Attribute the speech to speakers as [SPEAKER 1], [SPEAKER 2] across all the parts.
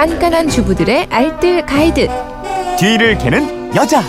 [SPEAKER 1] 깐깐한 주부들의 알뜰 가이드.
[SPEAKER 2] 뒤를 캐는 여자.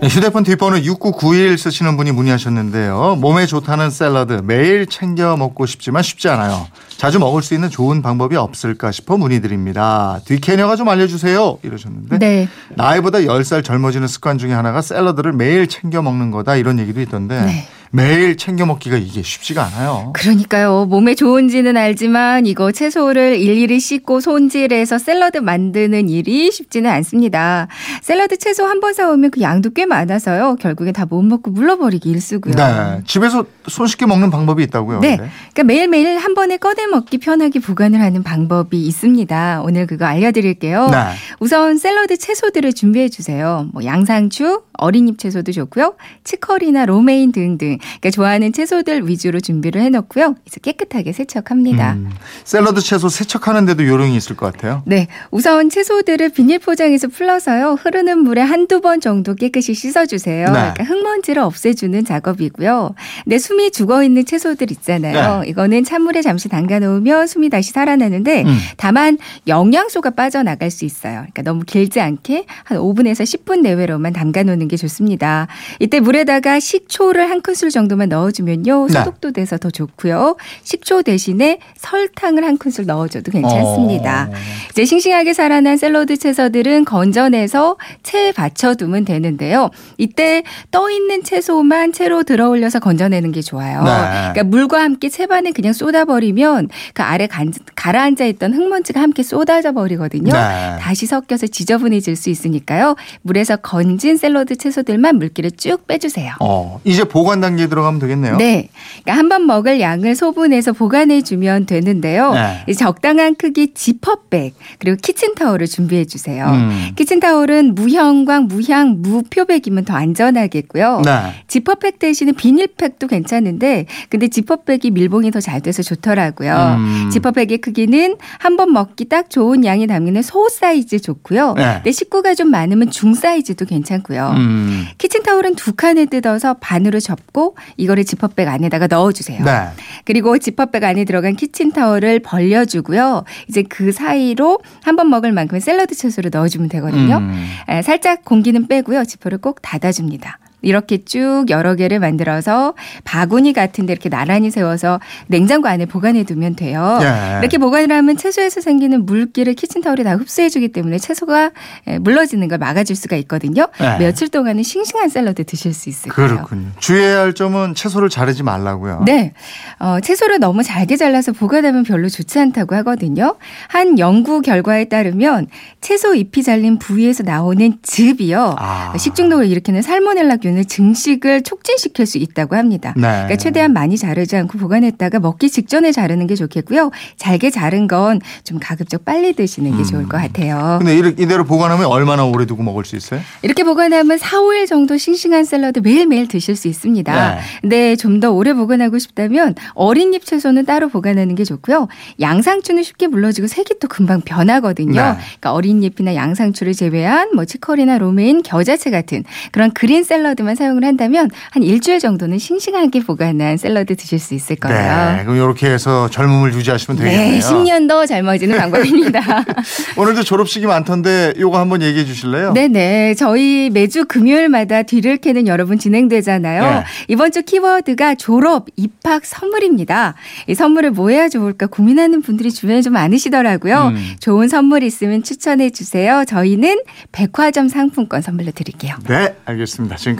[SPEAKER 3] 네, 휴대폰 뒷번호 6991 쓰시는 분이 문의하셨는데요. 몸에 좋다는 샐러드 매일 챙겨 먹고 싶지만 쉽지 않아요. 자주 먹을 수 있는 좋은 방법이 없을까 싶어 문의드립니다. 뒷캐녀가 좀 알려주세요. 이러셨는데
[SPEAKER 4] 네.
[SPEAKER 3] 나이보다 10살 젊어지는 습관 중에 하나가 샐러드를 매일 챙겨 먹는 거다 이런 얘기도 있던데
[SPEAKER 4] 네.
[SPEAKER 3] 매일 챙겨 먹기가 이게 쉽지가 않아요.
[SPEAKER 4] 그러니까요. 몸에 좋은지는 알지만 이거 채소를 일일이 씻고 손질해서 샐러드 만드는 일이 쉽지는 않습니다. 샐러드 채소 한 번 사오면 그 양도 꽤 많아서요. 결국엔 다 못 먹고 물러버리기 일쑤고요.
[SPEAKER 3] 네. 집에서 손쉽게 먹는 방법이 있다고요.
[SPEAKER 4] 네.
[SPEAKER 3] 근데?
[SPEAKER 4] 그러니까 매일매일 한 번에 꺼내 먹기 편하게 보관을 하는 방법이 있습니다. 오늘 그거 알려드릴게요.
[SPEAKER 3] 네.
[SPEAKER 4] 우선 샐러드 채소들을 준비해 주세요. 뭐 양상추, 어린잎 채소도 좋고요. 치커리나 로메인 등등. 그러니까 좋아하는 채소들 위주로 준비를 해놓고요. 이제 깨끗하게 세척합니다.
[SPEAKER 3] 음, 샐러드 채소 세척하는데도 요령이 있을 것 같아요.
[SPEAKER 4] 네. 우선 채소들을 비닐 포장에서 풀러서요. 흐르는 물에 한두 번 정도 깨끗이 씻어주세요.
[SPEAKER 3] 네.
[SPEAKER 4] 그러니까 흙먼지를 없애주는 작업이고요. 근데 숨이 죽어 있는 채소들 있잖아요.
[SPEAKER 3] 네.
[SPEAKER 4] 이거는 찬물에 잠시 담가 놓으면 숨이 다시 살아나는데
[SPEAKER 3] 음.
[SPEAKER 4] 다만 영양소가 빠져나갈 수 있어요. 그러니까 너무 길지 않게 한 5분에서 10분 내외로만 담가 놓는 게 좋습니다. 이때 물에다가 식초를 한 큰술 정도만 넣어주면요.
[SPEAKER 3] 네.
[SPEAKER 4] 소독도 돼서 더 좋고요. 식초 대신에 설탕을 한 큰술 넣어줘도 괜찮습니다.
[SPEAKER 3] 어.
[SPEAKER 4] 이제 싱싱하게 살아난 샐러드 채소들은 건져내서 채에 받쳐두면 되는데요. 이때 떠 있는 채소만 채로 들어 올려서 건져내는 게 좋아요.
[SPEAKER 3] 네.
[SPEAKER 4] 그러니까 물과 함께 채반에 그냥 쏟아버리면 그 아래 간- 가라앉아 있던 흙먼지가 함께 쏟아져 버리거든요.
[SPEAKER 3] 네.
[SPEAKER 4] 다시 섞여서 지저분해질 수 있으니까요. 물에서 건진 샐러드 채소들만 물기를 쭉 빼주세요.
[SPEAKER 3] 어, 이제 보관 단계 에 들어가면 되겠네요.
[SPEAKER 4] 네. 그러니까 한 번 먹을 양을 소분해서 보관해 주면 되는데요.
[SPEAKER 3] 네.
[SPEAKER 4] 이제 적당한 크기 지퍼백 그리고 키친타올을 준비해 주세요.
[SPEAKER 3] 음.
[SPEAKER 4] 키친타올은 무형광, 무향, 무표백이면 더 안전하겠고요.
[SPEAKER 3] 네.
[SPEAKER 4] 지퍼백 대신에 비닐팩도 괜찮은데 근데 지퍼백이 밀봉이 더 잘 돼서 좋더라고요.
[SPEAKER 3] 음.
[SPEAKER 4] 지퍼백의 크기는 한 번 먹기 딱 좋은 양이 담기는 소 사이즈 좋고요.
[SPEAKER 3] 네.
[SPEAKER 4] 근데 식구가 좀 많으면 중 사이즈도 괜찮고요.
[SPEAKER 3] 음.
[SPEAKER 4] 키친타올은 두 칸을 뜯어서 반으로 접고 이거를 지퍼백 안에다가 넣어주세요.
[SPEAKER 3] 네.
[SPEAKER 4] 그리고 지퍼백 안에 들어간 키친타올을 벌려주고요. 이제 그 사이로 한 번 먹을 만큼의 샐러드 채소를 넣어주면 되거든요.
[SPEAKER 3] 음.
[SPEAKER 4] 에, 살짝 공기는 빼고요. 지퍼를 꼭 닫아줍니다. 이렇게 쭉 여러 개를 만들어서 바구니 같은데 이렇게 나란히 세워서 냉장고 안에 보관해 두면 돼요.
[SPEAKER 3] 예.
[SPEAKER 4] 이렇게 보관을 하면 채소에서 생기는 물기를 키친타올이 다 흡수해 주기 때문에 채소가 에, 물러지는 걸 막아줄 수가 있거든요.
[SPEAKER 3] 네.
[SPEAKER 4] 며칠 동안은 싱싱한 샐러드 드실 수 있을 거예요.
[SPEAKER 3] 그렇군요. 주의해야 할 점은 채소를 자르지 말라고요.
[SPEAKER 4] 네. 어, 채소를 너무 잘게 잘라서 보관하면 별로 좋지 않다고 하거든요. 한 연구 결과에 따르면 채소 잎이 잘린 부위에서 나오는 즙이요.
[SPEAKER 3] 아.
[SPEAKER 4] 식중독을 일으키는 살모넬라균 을 증식을 촉진시킬 수 있다고 합니다.
[SPEAKER 3] 네.
[SPEAKER 4] 그러니까 최대한 많이 자르지 않고 보관했다가 먹기 직전에 자르는 게 좋겠고요. 잘게 자른 건 좀 가급적 빨리 드시는 게 좋을 것 같아요.
[SPEAKER 3] 근데 이렇게 이대로 보관하면 얼마나 오래 두고 먹을 수 있어요?
[SPEAKER 4] 이렇게 보관하면 4, 5일 정도 싱싱한 샐러드 매일매일 드실 수 있습니다.
[SPEAKER 3] 네.
[SPEAKER 4] 근데 좀 더 오래 보관하고 싶다면 어린 잎 채소는 따로 보관하는 게 좋고요. 양상추는 쉽게 물러지고 색이 또 금방 변하거든요.
[SPEAKER 3] 네.
[SPEAKER 4] 그러니까 어린 잎이나 양상추를 제외한 뭐 치커리나 로메인, 겨자채 같은 그런 그린 샐러드 만 사용을 한다면 한 일주일 정도는 싱싱하게 보관한 샐러드 드실 수 있을 거예요.
[SPEAKER 3] 네. 그럼 이렇게 해서 젊음을 유지하시면 되겠네요.
[SPEAKER 4] 네, 10년 더 젊어지는 방법입니다.
[SPEAKER 3] 오늘도 졸업식이 많던데 요거 한번 얘기해 주실래요?
[SPEAKER 4] 네 네. 저희 매주 금요일마다 뒤를 캐는 여러분 진행되잖아요.
[SPEAKER 3] 네.
[SPEAKER 4] 이번 주 키워드가 졸업, 입학 선물입니다. 이 선물을 뭐 해야 좋을까 고민하는 분들이 주변에 좀 많으시더라고요.
[SPEAKER 3] 음.
[SPEAKER 4] 좋은 선물 있으면 추천해 주세요. 저희는 백화점 상품권 선물로 드릴게요.
[SPEAKER 3] 네, 알겠습니다.